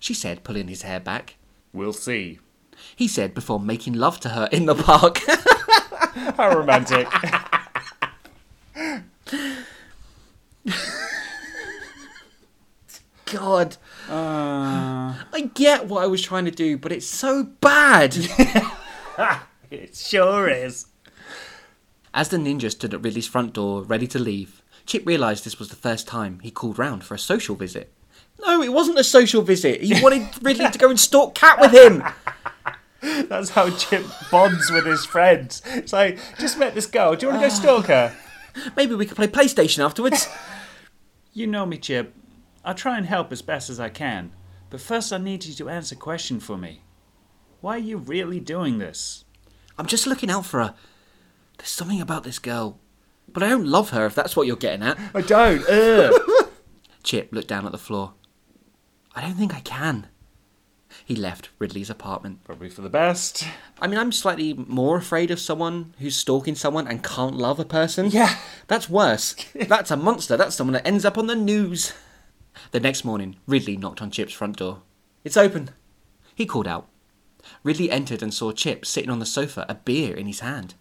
She said, pulling his hair back. we'll see. He said before making love to her in the park. How romantic. God, Uh, I get what I was trying to do, but it's so bad. it sure is. As the ninja stood at Ridley's front door, ready to leave, Chip realised this was the first time he called round for a social visit. No, it wasn't a social visit. He wanted Ridley to go and stalk Cat with him. That's how Chip bonds with his friends. It's like, just met this girl. Do you want to go stalk her? Maybe we could play PlayStation afterwards. You know me, Chip. I'll try and help as best as I can. But first, I need you to answer a question for me. Why are you really doing this? I'm just looking out for her. There's something about this girl. But I don't love her, if that's what you're getting at. I don't. Ugh. Chip looked down at the floor. I don't think I can. He left Ridley's apartment. Probably for the best. I mean, I'm slightly more afraid of someone who's stalking someone and can't love a person. Yeah. That's worse. That's a monster. That's someone that ends up on the news. The next morning, Ridley knocked on Chip's front door. It's open. He called out. Ridley entered and saw Chip sitting on the sofa, a beer in his hand.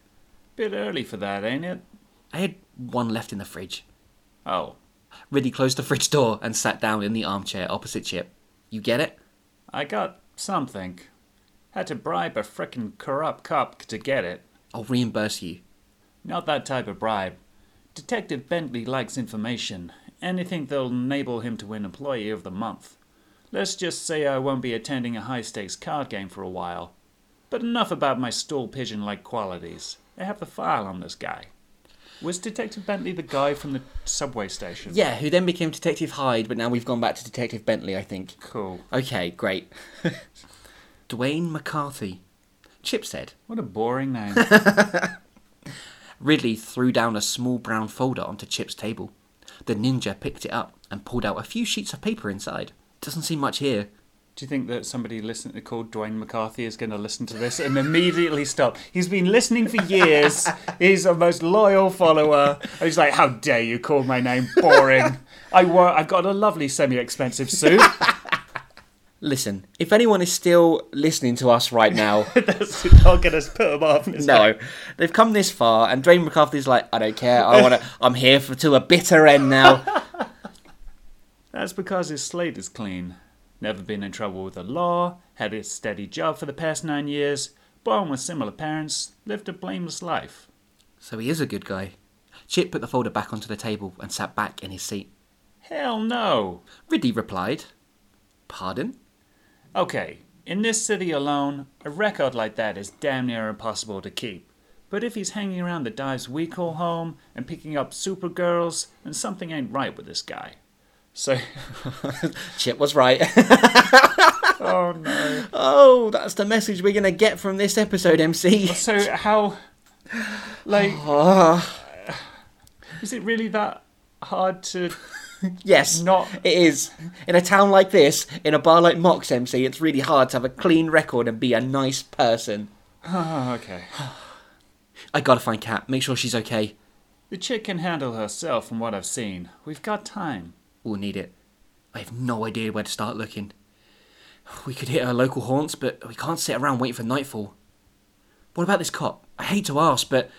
Bit early for that, ain't it? I had one left in the fridge. Oh, Ridley closed the fridge door and sat down in the armchair opposite Chip. You get it? I got something. Had to bribe a frickin' corrupt cop to get it. I'll reimburse you. Not that type of bribe. Detective Bentley likes information. Anything that'll enable him to win Employee of the Month. Let's just say I won't be attending a high stakes card game for a while. But enough about my stool pigeon like qualities. I have the file on this guy. Was Detective Bentley the guy from the subway station? Yeah, who then became Detective Hyde, but now we've gone back to Detective Bentley, I think. Cool. Okay, great. Dwayne McCarthy. Chip said. What a boring name. Ridley threw down a small brown folder onto Chip's table. The ninja picked it up and pulled out a few sheets of paper inside. Doesn't seem much here. Do you think that somebody listen, called Dwayne McCarthy is going to listen to this and immediately stop? He's been listening for years. He's a most loyal follower. And he's like, "How dare you call my name boring? I wor- I've got a lovely semi-expensive suit. Listen, if anyone is still listening to us right now, That's not going to put him off. No, they've come this far, and Dwayne McCarthy's like, I don't care. I want to. I'm here for to a bitter end now. That's because his slate is clean. Never been in trouble with the law, had a steady job for the past nine years, born with similar parents, lived a blameless life. So he is a good guy. Chip put the folder back onto the table and sat back in his seat. Hell no. Ridley replied, "Pardon." Okay, in this city alone, a record like that is damn near impossible to keep. But if he's hanging around the dives we call home and picking up supergirls, then something ain't right with this guy. So, Chip was right. oh no. oh, that's the message we're gonna get from this episode, MC. So how, like, Ah, is it really that hard to yes, not? it is. In a town like this, in a bar like Mox, MC, it's really hard to have a clean record and be a nice person. Oh, okay. I gotta find Kat. Make sure she's okay. The chick can handle herself from what I've seen. We've got time. We'll need it. I have no idea where to start looking. We could hit our local haunts, but we can't sit around waiting for nightfall. What about this cop? I hate to ask, but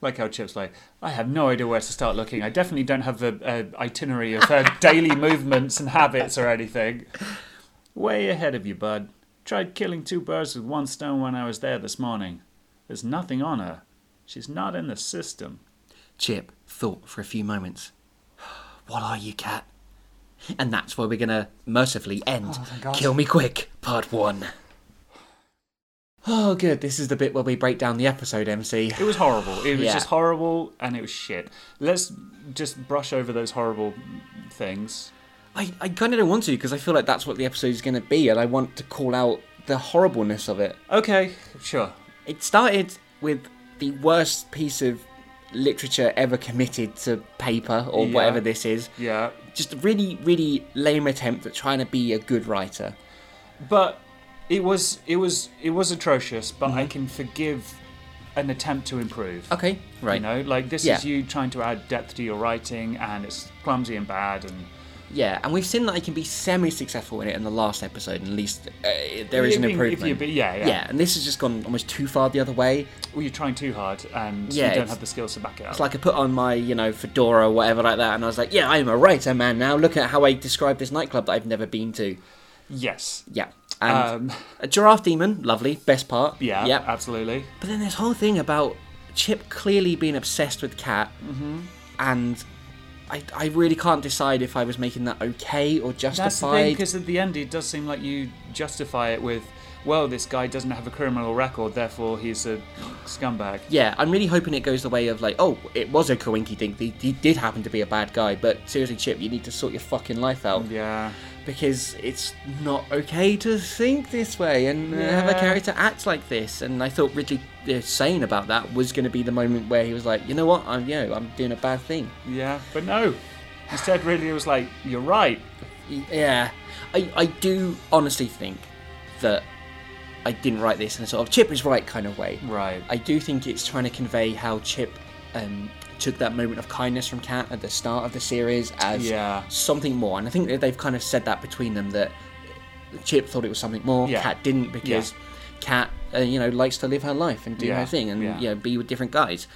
Like how Chip's like, I have no idea where to start looking. I definitely don't have the a itinerary of her daily movements and habits or anything. Way ahead of you, bud. Tried killing two birds with one stone when I was there this morning. There's nothing on her. She's not in the system. Chip thought for a few moments. What are you, Cat? And that's where we're gonna mercifully end oh, God. Kill Me Quick, Part 1. Oh, good. This is the bit where we break down the episode, MC. It was horrible. It was Yeah. just horrible and it was shit. Let's just brush over those horrible things. I, I kind of don't want to because I feel like that's what the episode is going to be, and I want to call out the horribleness of it. Okay, sure. It started with the worst piece of literature ever committed to paper or Yeah. whatever this is. Yeah. Just a really, really lame attempt at trying to be a good writer. But it was it was it was atrocious, but Mm-hmm. I can forgive an attempt to improve. Okay, right. You know, like this Yeah. is you trying to add depth to your writing, and it's clumsy and bad, and Yeah, and we've seen that he can be semi-successful in it in the last episode. At least uh, there is an If you- if improvement. you- yeah, yeah, yeah, and this has just gone almost too far the other way. Well, you're trying too hard, and Yeah, you don't have the skills to back it up. It's like I put on my, you know, fedora or whatever like that, and I was like, yeah, I'm a writer man now. Look at how I describe this nightclub that I've never been to. yes. Yeah. And Um, a giraffe demon, lovely, best part. yeah, Yep. absolutely. But then this whole thing about Chip clearly being obsessed with Cat, Mm-hmm. and I, I really can't decide if I was making that okay or justified. That's the thing, because at the end it does seem like you justify it with, well, this guy doesn't have a criminal record, therefore he's a scumbag. Yeah, I'm really hoping it goes the way of like, oh, it was a coinky dink. He, he did happen to be a bad guy, but seriously, Chip, you need to sort your fucking life out Yeah. Because it's not okay to think this way and uh, have a character act like this. And I thought Ridley uh, saying about that was going to be the moment where he was like, you know what, I'm, you know, I'm doing a bad thing. Yeah, but no. Instead, really, it was like, you're right. Yeah, I, I do honestly think that I didn't write this in a sort of Chip is right kind of way. Right. I do think it's trying to convey how Chip um, took that moment of kindness from Kat at the start of the series as Yeah. something more, and I think they've kind of said that between them that Chip thought it was something more, Yeah. Kat didn't because Kat, uh, you know, likes to live her life and do Yeah, her thing and yeah. you know be with different guys.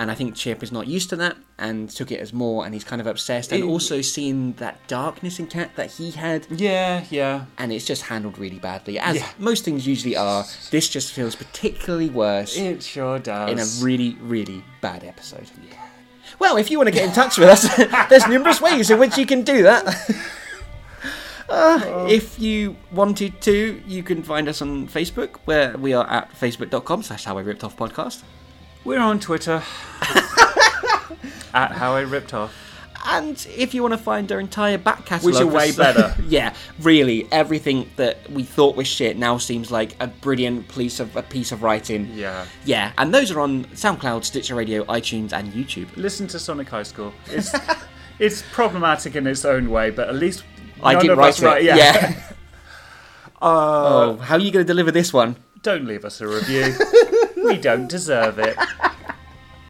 And I think Chip is not used to that and took it as more, and he's kind of obsessed. And It- also seeing that darkness in Cat that he had, Yeah, yeah. and it's just handled really badly, as Yeah. most things usually are. This just feels particularly worse It sure does. in a really, really bad episode. Well, if you want to get in touch with us, there's numerous ways in which you can do that. Uh, if you wanted to, you can find us on Facebook, where we are at facebook.com slash how I ripped off podcast. We're on Twitter. At How I Ripped Off. And if you want to find our entire back catalogue, Which are way better. yeah, really, everything that we thought was shit now seems like a brilliant piece of a piece of writing. Yeah. Yeah, and those are on SoundCloud, Stitcher Radio, iTunes, and YouTube. Listen to Sonic High School. It's it's problematic in its own way, but at least I none didn't of write us it. write- yeah. Uh, oh, how are you going to deliver this one? Don't leave us a review. we don't deserve it.